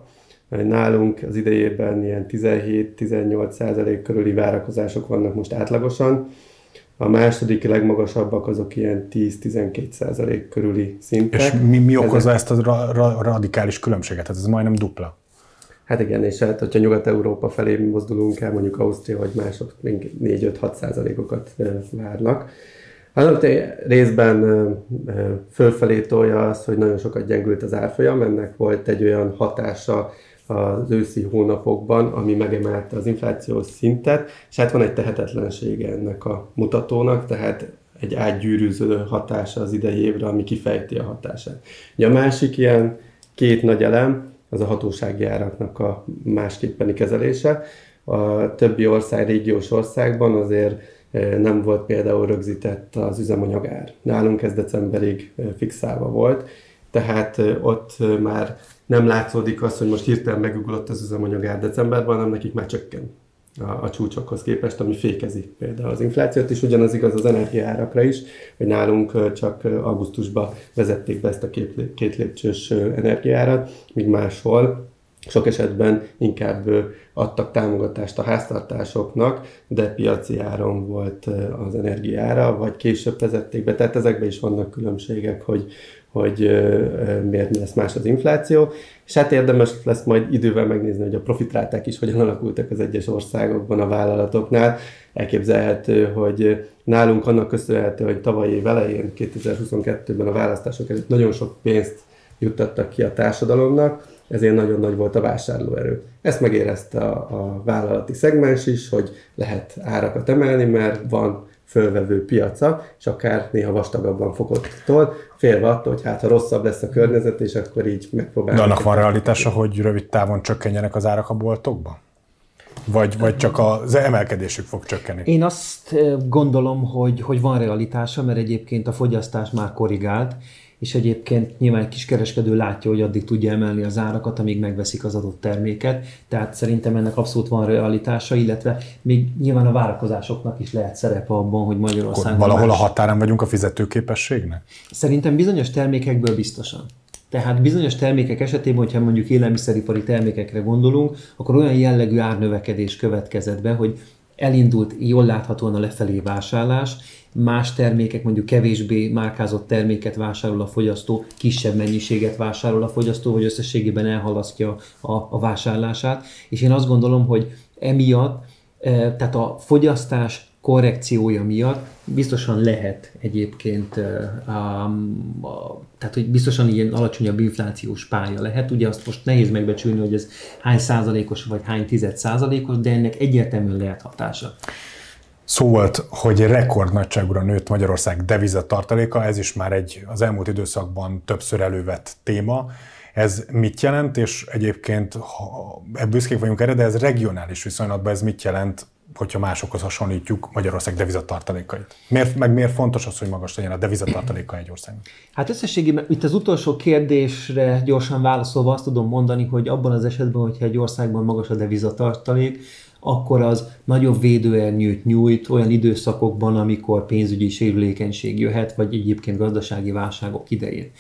Nálunk az idejében ilyen 17-18 százalék körüli várakozások vannak most átlagosan. A második legmagasabbak azok ilyen 10-12 százalék körüli szintek. És mi, mi okozza Ezek... ezt a ra- ra- radikális különbséget? Hát ez majdnem dupla. Hát igen, és hát, hogyha Nyugat-Európa felé mozdulunk el, mondjuk Ausztria vagy mások még 4-5-6 százalékokat várnak. Hát részben fölfelé tolja az, hogy nagyon sokat gyengült az árfolyam, ennek volt egy olyan hatása az őszi hónapokban, ami megemelte az inflációs szintet, és hát van egy tehetetlensége ennek a mutatónak, tehát egy átgyűrűző hatása az idei évre, ami kifejti a hatását. Ugye a másik ilyen két nagy elem, az a hatósági áraknak a másképpeni kezelése. A többi ország, régiós országban azért e, nem volt például rögzített az üzemanyagár. Nálunk ez decemberig e, fixálva volt, tehát e, ott már nem látszódik az, hogy most hirtelen megugrott az üzemanyagár decemberben, hanem nekik már csökken a, a csúcsokhoz képest, ami fékezi például az inflációt, és ugyanaz igaz az energiárakra is, hogy nálunk csak augusztusban vezették be ezt a két, két lépcsős energiárat, míg máshol sok esetben inkább adtak támogatást a háztartásoknak, de piaci áron volt az energiára, vagy később vezették be. Tehát ezekben is vannak különbségek, hogy, hogy miért lesz más az infláció. És hát érdemes lesz majd idővel megnézni, hogy a profitráták is hogyan alakultak az egyes országokban a vállalatoknál. Elképzelhető, hogy nálunk annak köszönhető, hogy tavalyi év elején, 2022-ben a választások előtt nagyon sok pénzt juttattak ki a társadalomnak, ezért nagyon nagy volt a vásárlóerő. Ezt megérezte a, a vállalati szegmens is, hogy lehet árakat emelni, mert van fölvevő piaca, és akár néha vastagabban fokottól, félve attól, hogy hát ha rosszabb lesz a környezet, és akkor így megpróbáljuk. De annak van realitása, hogy rövid távon csökkenjenek az árak a boltokban? Vagy, vagy csak az emelkedésük fog csökkenni? Én azt gondolom, hogy, hogy van realitása, mert egyébként a fogyasztás már korrigált, és egyébként nyilván egy kis kereskedő látja, hogy addig tudja emelni az árakat, amíg megveszik az adott terméket, tehát szerintem ennek abszolút van realitása, illetve még nyilván a várakozásoknak is lehet szerepe abban, hogy Magyarországon... Valahol más... a határán vagyunk a fizetőképességnek? Szerintem bizonyos termékekből biztosan. Tehát bizonyos termékek esetében, hogyha mondjuk élelmiszeripari termékekre gondolunk, akkor olyan jellegű árnövekedés következett be, hogy elindult jól láthatóan a lefelé vásárlás, más termékek, mondjuk kevésbé márkázott terméket vásárol a fogyasztó, kisebb mennyiséget vásárol a fogyasztó, vagy összességében elhalasztja a, a vásárlását. És én azt gondolom, hogy emiatt, eh, tehát a fogyasztás korrekciója miatt biztosan lehet egyébként, um, tehát hogy biztosan ilyen alacsonyabb inflációs pálya lehet. Ugye azt most nehéz megbecsülni, hogy ez hány százalékos vagy hány tized százalékos, de ennek egyértelműen lehet hatása. Szó volt, hogy rekordnagyságúra nőtt Magyarország devizatartaléka, ez is már egy az elmúlt időszakban többször elővett téma. Ez mit jelent, és egyébként ha büszkék vagyunk erre, de ez regionális viszonylatban ez mit jelent hogyha másokhoz hasonlítjuk Magyarország devizatartalékait. Miért, meg miért fontos az, hogy magas legyen a devizatartaléka egy országnak? Hát összességében itt az utolsó kérdésre gyorsan válaszolva azt tudom mondani, hogy abban az esetben, hogyha egy országban magas a devizatartalék, akkor az nagyobb védőernyőt nyújt olyan időszakokban, amikor pénzügyi sérülékenység jöhet, vagy egyébként gazdasági válságok idején.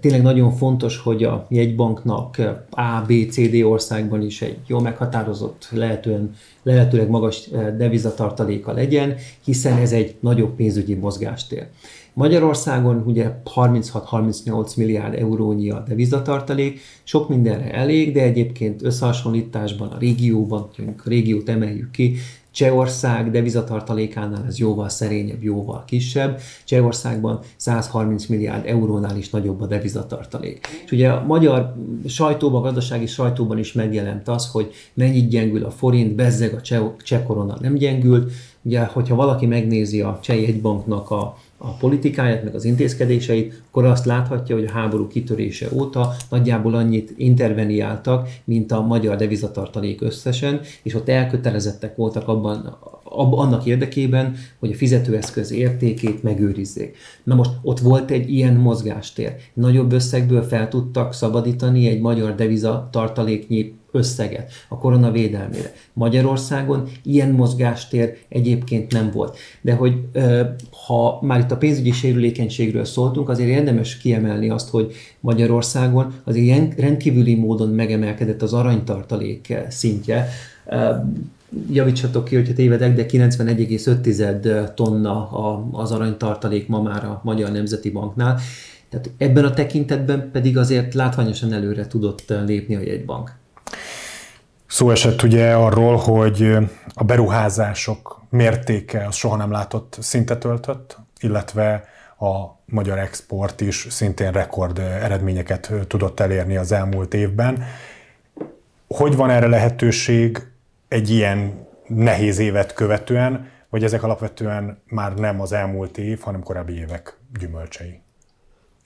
Tényleg nagyon fontos, hogy a jegybanknak A, B, C, D országban is egy jó meghatározott, lehetően, lehetőleg magas eh, devizatartaléka legyen, hiszen ez egy nagyobb pénzügyi mozgástér. Magyarországon ugye 36-38 milliárd eurónyi a devizatartalék, sok mindenre elég, de egyébként összehasonlításban a régióban, a régiót emeljük ki, Csehország devizatartalékánál ez jóval szerényebb, jóval kisebb. Csehországban 130 milliárd eurónál is nagyobb a devizatartalék. És ugye a magyar sajtóban, gazdasági sajtóban is megjelent az, hogy mennyit gyengül a forint, bezzeg a cseh, cseh korona nem gyengült. Ugye, hogyha valaki megnézi a cseh jegybanknak a a politikáját, meg az intézkedéseit, akkor azt láthatja, hogy a háború kitörése óta nagyjából annyit interveniáltak, mint a magyar devizatartalék összesen, és ott elkötelezettek voltak abban annak érdekében, hogy a fizetőeszköz értékét megőrizzék. Na most ott volt egy ilyen mozgástér. Nagyobb összegből fel tudtak szabadítani egy magyar deviza tartaléknyi összeget a korona védelmére. Magyarországon ilyen mozgástér egyébként nem volt. De hogy ha már itt a pénzügyi sérülékenységről szóltunk, azért érdemes kiemelni azt, hogy Magyarországon azért rendkívüli módon megemelkedett az aranytartalék szintje javítsatok ki, hogyha tévedek, de 91,5 tonna az aranytartalék ma már a Magyar Nemzeti Banknál. Tehát ebben a tekintetben pedig azért látványosan előre tudott lépni a jegybank. Szó esett ugye arról, hogy a beruházások mértéke az soha nem látott szintet töltött, illetve a magyar export is szintén rekord eredményeket tudott elérni az elmúlt évben. Hogy van erre lehetőség egy ilyen nehéz évet követően, vagy ezek alapvetően már nem az elmúlt év, hanem korábbi évek gyümölcsei?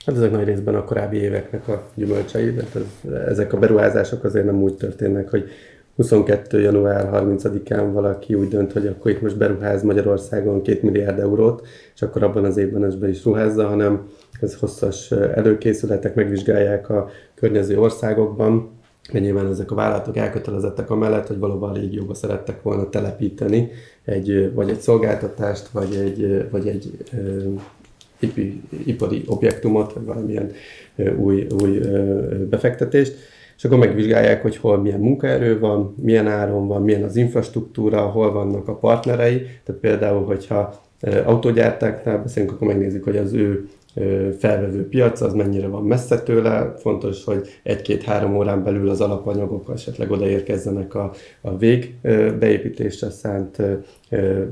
Hát ezek nagy részben a korábbi éveknek a gyümölcsei, mert ez, ezek a beruházások azért nem úgy történnek, hogy 22. január 30-án valaki úgy dönt, hogy akkor itt most beruház Magyarországon 2 milliárd eurót, és akkor abban az évben ez be is ruházza, hanem ez hosszas előkészületek megvizsgálják a környező országokban, mert nyilván ezek a vállalatok elkötelezettek amellett, hogy valóban a régióba szerettek volna telepíteni egy, vagy egy szolgáltatást, vagy egy, vagy egy ipari objektumot, vagy valamilyen új, új befektetést, és akkor megvizsgálják, hogy hol milyen munkaerő van, milyen áron van, milyen az infrastruktúra, hol vannak a partnerei. Tehát például, hogyha autógyártáknál beszélünk, akkor megnézzük, hogy az ő felvevő piac, az mennyire van messze tőle. Fontos, hogy egy-két-három órán belül az alapanyagok esetleg odaérkezzenek a, a vég beépítésre szánt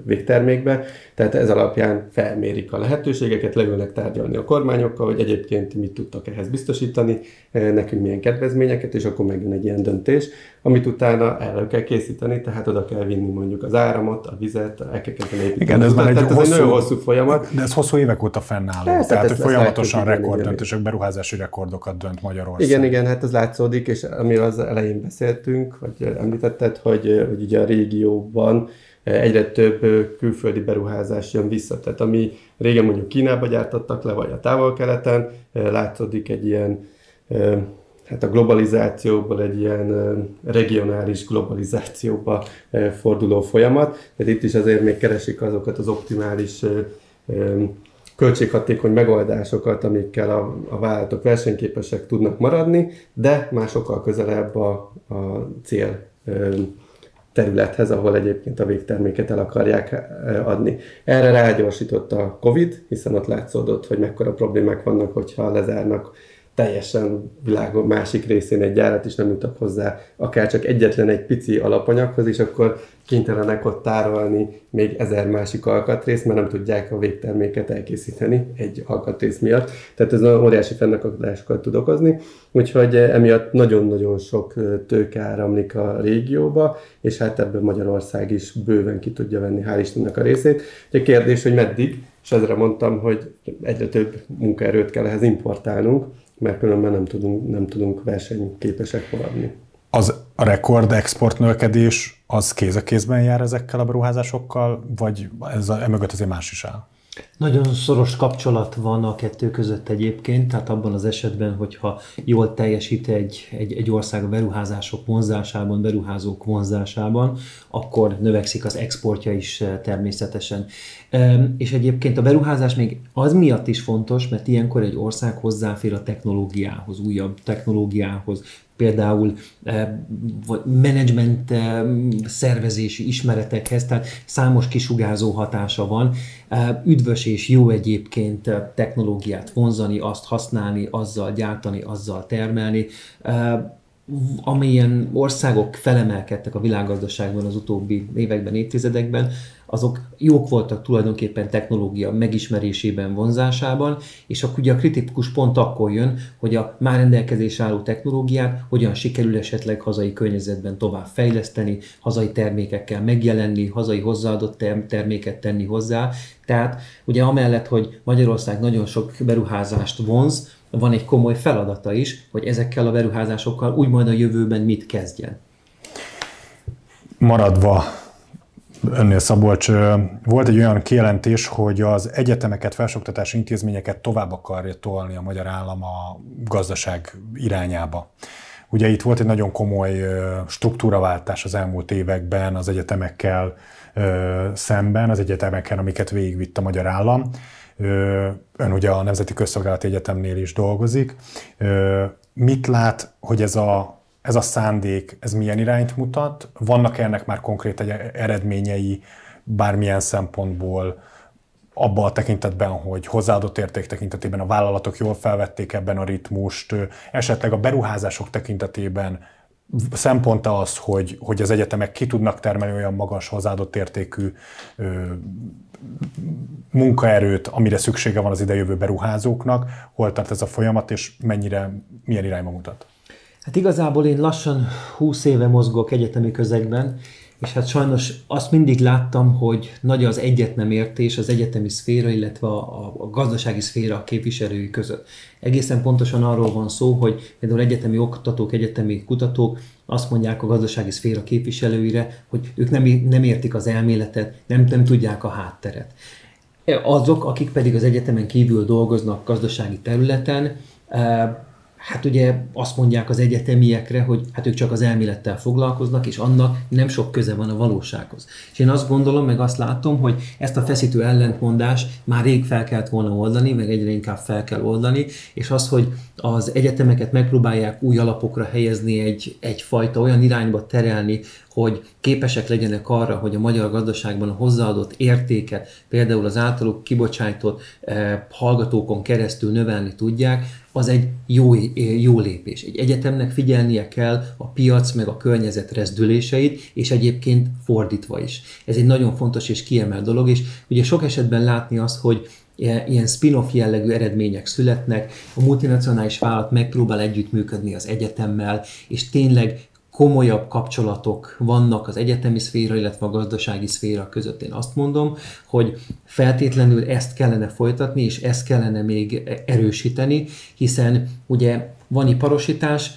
végtermékbe. Tehát ez alapján felmérik a lehetőségeket, leülnek tárgyalni a kormányokkal, hogy egyébként mit tudtak ehhez biztosítani, nekünk milyen kedvezményeket, és akkor megjön egy ilyen döntés, amit utána elő kell készíteni, tehát oda kell vinni mondjuk az áramot, a vizet, el kell kezdeni építeni. Igen, ez már egy, tehát hosszú, ez egy nagyon hosszú folyamat. De ez hosszú évek óta fennáll. Persze, tehát, hogy folyamatosan rekorddöntések, beruházási rekordokat dönt Magyarország. Igen, igen, hát ez látszódik, és amiről az elején beszéltünk, vagy említetted, hogy, hogy ugye a régióban egyre több külföldi beruházás jön vissza. Tehát ami régen mondjuk Kínába gyártottak le, vagy a távol-keleten, látszódik egy ilyen hát a globalizációból egy ilyen regionális globalizációba forduló folyamat. Tehát itt is azért még keresik azokat az optimális költséghatékony megoldásokat, amikkel a, a vállalatok versenyképesek tudnak maradni, de már sokkal közelebb a, a cél területhez, ahol egyébként a végterméket el akarják eh, adni. Erre rágyorsított a Covid, hiszen ott látszódott, hogy mekkora problémák vannak, hogyha lezárnak teljesen világon másik részén egy gyárat, és nem jutak hozzá akár csak egyetlen egy pici alapanyaghoz, és akkor kénytelenek ott tárolni még ezer másik alkatrészt, mert nem tudják a végterméket elkészíteni egy alkatrész miatt. Tehát ez óriási fennakadásokat tud okozni, úgyhogy emiatt nagyon-nagyon sok tőke áramlik a régióba, és hát ebben Magyarország is bőven ki tudja venni, hál' Istennek a részét. A kérdés, hogy meddig, és ezre mondtam, hogy egyre több munkaerőt kell ehhez importálnunk, mert különben nem tudunk, nem tudunk versenyképesek maradni. Az a rekord export növekedés az kéz a kézben jár ezekkel a beruházásokkal, vagy ez a, emögött azért más is áll? Nagyon szoros kapcsolat van a kettő között egyébként, tehát abban az esetben, hogyha jól teljesít egy, egy, egy ország a beruházások vonzásában, beruházók vonzásában, akkor növekszik az exportja is eh, természetesen. És egyébként a beruházás még az miatt is fontos, mert ilyenkor egy ország hozzáfér a technológiához, újabb technológiához, például eh, menedzsment eh, szervezési ismeretekhez, tehát számos kisugázó hatása van. Üdvös és jó egyébként technológiát vonzani, azt használni, azzal gyártani, azzal termelni amilyen országok felemelkedtek a világgazdaságban az utóbbi években, évtizedekben, azok jók voltak tulajdonképpen technológia megismerésében, vonzásában, és akkor ugye a kritikus pont akkor jön, hogy a már rendelkezésre álló technológiát hogyan sikerül esetleg hazai környezetben tovább fejleszteni, hazai termékekkel megjelenni, hazai hozzáadott terméket tenni hozzá. Tehát ugye amellett, hogy Magyarország nagyon sok beruházást vonz, van egy komoly feladata is, hogy ezekkel a beruházásokkal úgy majd a jövőben mit kezdjen. Maradva Önnél Szabolcs, volt egy olyan kijelentés, hogy az egyetemeket, felsőoktatási intézményeket tovább akarja tolni a magyar állam a gazdaság irányába. Ugye itt volt egy nagyon komoly struktúraváltás az elmúlt években az egyetemekkel szemben, az egyetemeken, amiket végigvitt a magyar állam. Ön ugye a Nemzeti Közszolgálati Egyetemnél is dolgozik. Mit lát, hogy ez a ez a szándék, ez milyen irányt mutat? Vannak ennek már konkrét eredményei bármilyen szempontból abban a tekintetben, hogy hozzáadott érték tekintetében a vállalatok jól felvették ebben a ritmust, esetleg a beruházások tekintetében szempont az, hogy, hogy az egyetemek ki tudnak termelni olyan magas hozzáadott értékű munkaerőt, amire szüksége van az idejövő beruházóknak, hol tart ez a folyamat, és mennyire, milyen irányba mutat? Hát igazából én lassan 20 éve mozgok egyetemi közegben, és hát sajnos azt mindig láttam, hogy nagy az egyet nem értés az egyetemi szféra, illetve a, a gazdasági szféra képviselői között. Egészen pontosan arról van szó, hogy például egyetemi oktatók, egyetemi kutatók azt mondják a gazdasági szféra képviselőire, hogy ők nem, nem értik az elméletet, nem, nem tudják a hátteret. Azok, akik pedig az egyetemen kívül dolgoznak gazdasági területen, eh, hát ugye azt mondják az egyetemiekre, hogy hát ők csak az elmélettel foglalkoznak, és annak nem sok köze van a valósághoz. És én azt gondolom, meg azt látom, hogy ezt a feszítő ellentmondást már rég fel kellett volna oldani, meg egyre inkább fel kell oldani, és az, hogy az egyetemeket megpróbálják új alapokra helyezni, egy, egyfajta olyan irányba terelni, hogy képesek legyenek arra, hogy a magyar gazdaságban a hozzáadott értéket, például az általuk kibocsájtott eh, hallgatókon keresztül növelni tudják, az egy jó, jó lépés. Egy egyetemnek figyelnie kell a piac meg a környezet rezdüléseit, és egyébként fordítva is. Ez egy nagyon fontos és kiemelt dolog, és ugye sok esetben látni azt, hogy ilyen spin-off jellegű eredmények születnek, a multinacionális vállalat megpróbál együttműködni az egyetemmel, és tényleg komolyabb kapcsolatok vannak az egyetemi szféra, illetve a gazdasági szféra között. Én azt mondom, hogy feltétlenül ezt kellene folytatni, és ezt kellene még erősíteni, hiszen ugye van iparosítás,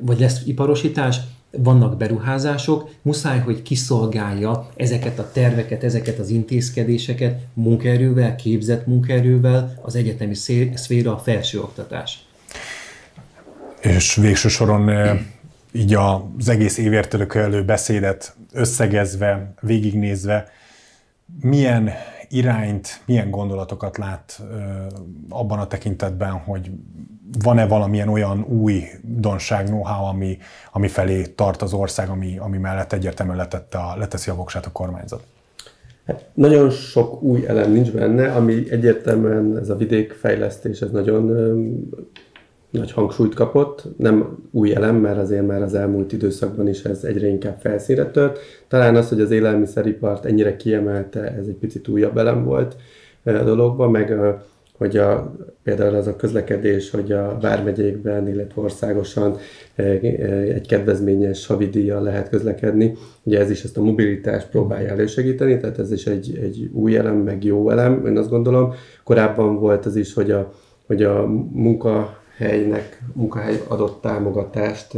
vagy lesz iparosítás, vannak beruházások, muszáj, hogy kiszolgálja ezeket a terveket, ezeket az intézkedéseket munkaerővel, képzett munkaerővel az egyetemi szféra, a felsőoktatás. És végső soron így az egész évértelőkelő beszédet összegezve, végignézve, milyen irányt, milyen gondolatokat lát abban a tekintetben, hogy van-e valamilyen olyan új donság, know-how, ami, ami felé tart az ország, ami, ami mellett egyértelműen letette a, leteszi a voksát a kormányzat? Hát nagyon sok új elem nincs benne, ami egyértelműen ez a vidékfejlesztés, ez nagyon nagy hangsúlyt kapott, nem új elem, mert azért már az elmúlt időszakban is ez egyre inkább felszínre tört. Talán az, hogy az élelmiszeripart ennyire kiemelte, ez egy picit újabb elem volt a dologban, meg hogy a, például az a közlekedés, hogy a vármegyékben, illetve országosan egy kedvezményes havidíjjal lehet közlekedni. Ugye ez is ezt a mobilitást próbálja elősegíteni, tehát ez is egy, egy új elem, meg jó elem, én azt gondolom. Korábban volt az is, hogy a, hogy a munka helynek, munkahely adott támogatást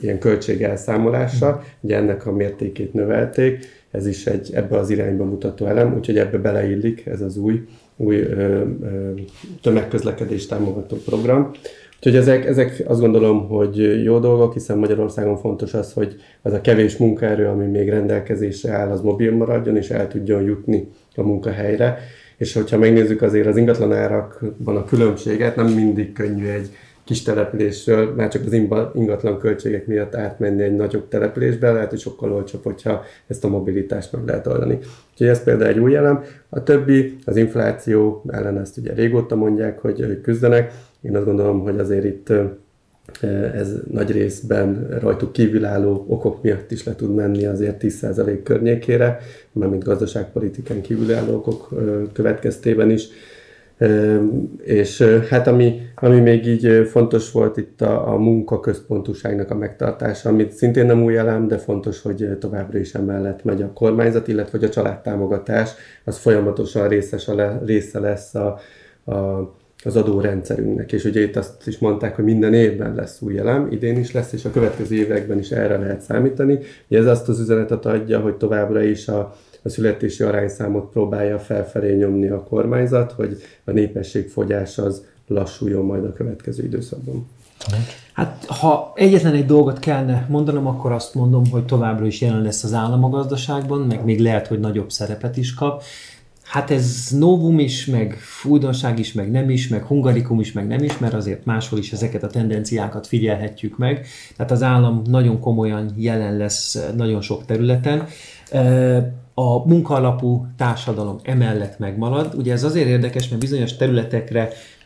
ilyen költségelszámolással, ugye ennek a mértékét növelték, ez is egy ebbe az irányba mutató elem, úgyhogy ebbe beleillik ez az új, új ö, ö, tömegközlekedés támogató program. Úgyhogy ezek, ezek azt gondolom, hogy jó dolgok, hiszen Magyarországon fontos az, hogy az a kevés munkaerő, ami még rendelkezésre áll, az mobil maradjon, és el tudjon jutni a munkahelyre és hogyha megnézzük azért az ingatlan árakban a különbséget, nem mindig könnyű egy kis településről, már csak az ingatlan költségek miatt átmenni egy nagyobb településbe, lehet, hogy sokkal olcsóbb, hogyha ezt a mobilitást meg lehet oldani. Úgyhogy ez például egy új elem. A többi, az infláció ellen ezt ugye régóta mondják, hogy küzdenek. Én azt gondolom, hogy azért itt ez nagy részben rajtuk kívülálló okok miatt is le tud menni azért 10% környékére, mármint gazdaságpolitikán kívülálló okok következtében is. És hát ami, ami még így fontos volt itt a, a munkaközpontúságnak a megtartása, amit szintén nem új elem, de fontos, hogy továbbra is emellett megy a kormányzat, illetve hogy a családtámogatás az folyamatosan részes része lesz a, a az adórendszerünknek. És ugye itt azt is mondták, hogy minden évben lesz új elem, idén is lesz, és a következő években is erre lehet számítani. Ez azt az üzenetet adja, hogy továbbra is a, a születési arányszámot próbálja felfelé nyomni a kormányzat, hogy a népességfogyás az lassuljon majd a következő időszakban. Hát ha egyetlen egy dolgot kellene mondanom, akkor azt mondom, hogy továbbra is jelen lesz az állam a gazdaságban, meg még lehet, hogy nagyobb szerepet is kap. Hát ez novum is, meg újdonság is, meg nem is, meg hungarikum is, meg nem is, mert azért máshol is ezeket a tendenciákat figyelhetjük meg. Tehát az állam nagyon komolyan jelen lesz nagyon sok területen. A munkaalapú társadalom emellett megmarad. Ugye ez azért érdekes, mert bizonyos területekre Eh,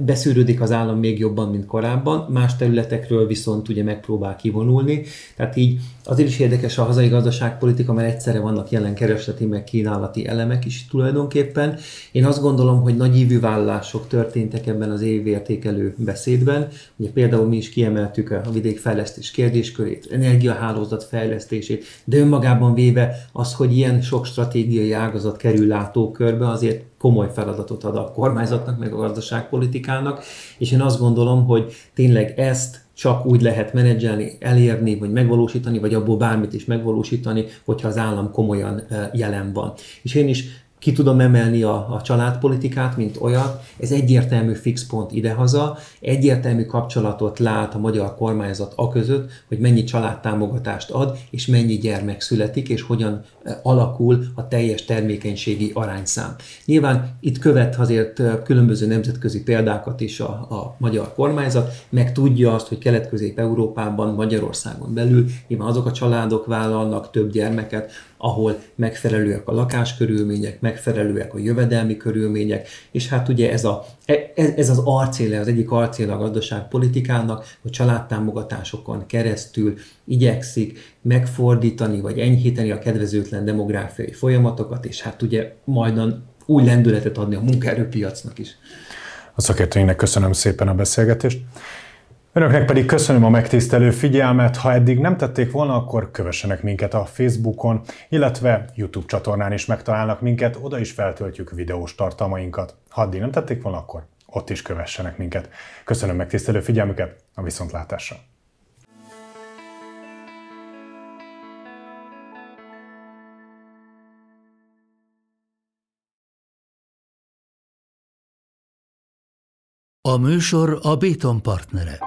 beszűrődik az állam még jobban, mint korábban, más területekről viszont ugye megpróbál kivonulni. Tehát így azért is érdekes a hazai gazdaságpolitika, mert egyszerre vannak jelen keresleti meg kínálati elemek is tulajdonképpen. Én azt gondolom, hogy nagy ívű vállalások történtek ebben az évértékelő beszédben. Ugye például mi is kiemeltük a vidékfejlesztés kérdéskörét, energiahálózat fejlesztését, de önmagában véve az, hogy ilyen sok stratégiai ágazat kerül látókörbe, azért komoly feladatot ad a kormányzatnak, meg a gazdaságpolitikának, és én azt gondolom, hogy tényleg ezt csak úgy lehet menedzselni, elérni, vagy megvalósítani, vagy abból bármit is megvalósítani, hogyha az állam komolyan jelen van. És én is ki tudom emelni a, a családpolitikát, mint olyat. Ez egyértelmű fix pont idehaza, egyértelmű kapcsolatot lát a magyar kormányzat a között, hogy mennyi családtámogatást ad, és mennyi gyermek születik, és hogyan e, alakul a teljes termékenységi arányszám. Nyilván itt követ azért e, különböző nemzetközi példákat is a, a magyar kormányzat, meg tudja azt, hogy Kelet-Közép-Európában, Magyarországon belül nyilván azok a családok vállalnak több gyermeket, ahol megfelelőek a lakáskörülmények, megfelelőek a jövedelmi körülmények, és hát ugye ez, a, e, ez az arcéle, az egyik arcéle a gazdaságpolitikának, hogy családtámogatásokon keresztül igyekszik megfordítani vagy enyhíteni a kedvezőtlen demográfiai folyamatokat, és hát ugye majdan új lendületet adni a munkaerőpiacnak is. A szakértőinknek köszönöm szépen a beszélgetést. Önöknek pedig köszönöm a megtisztelő figyelmet. Ha eddig nem tették volna, akkor kövessenek minket a Facebookon, illetve YouTube csatornán is megtalálnak minket, oda is feltöltjük videós tartalmainkat. Ha eddig nem tették volna, akkor ott is kövessenek minket. Köszönöm megtisztelő figyelmüket, a viszontlátásra! A műsor a Béton partnere.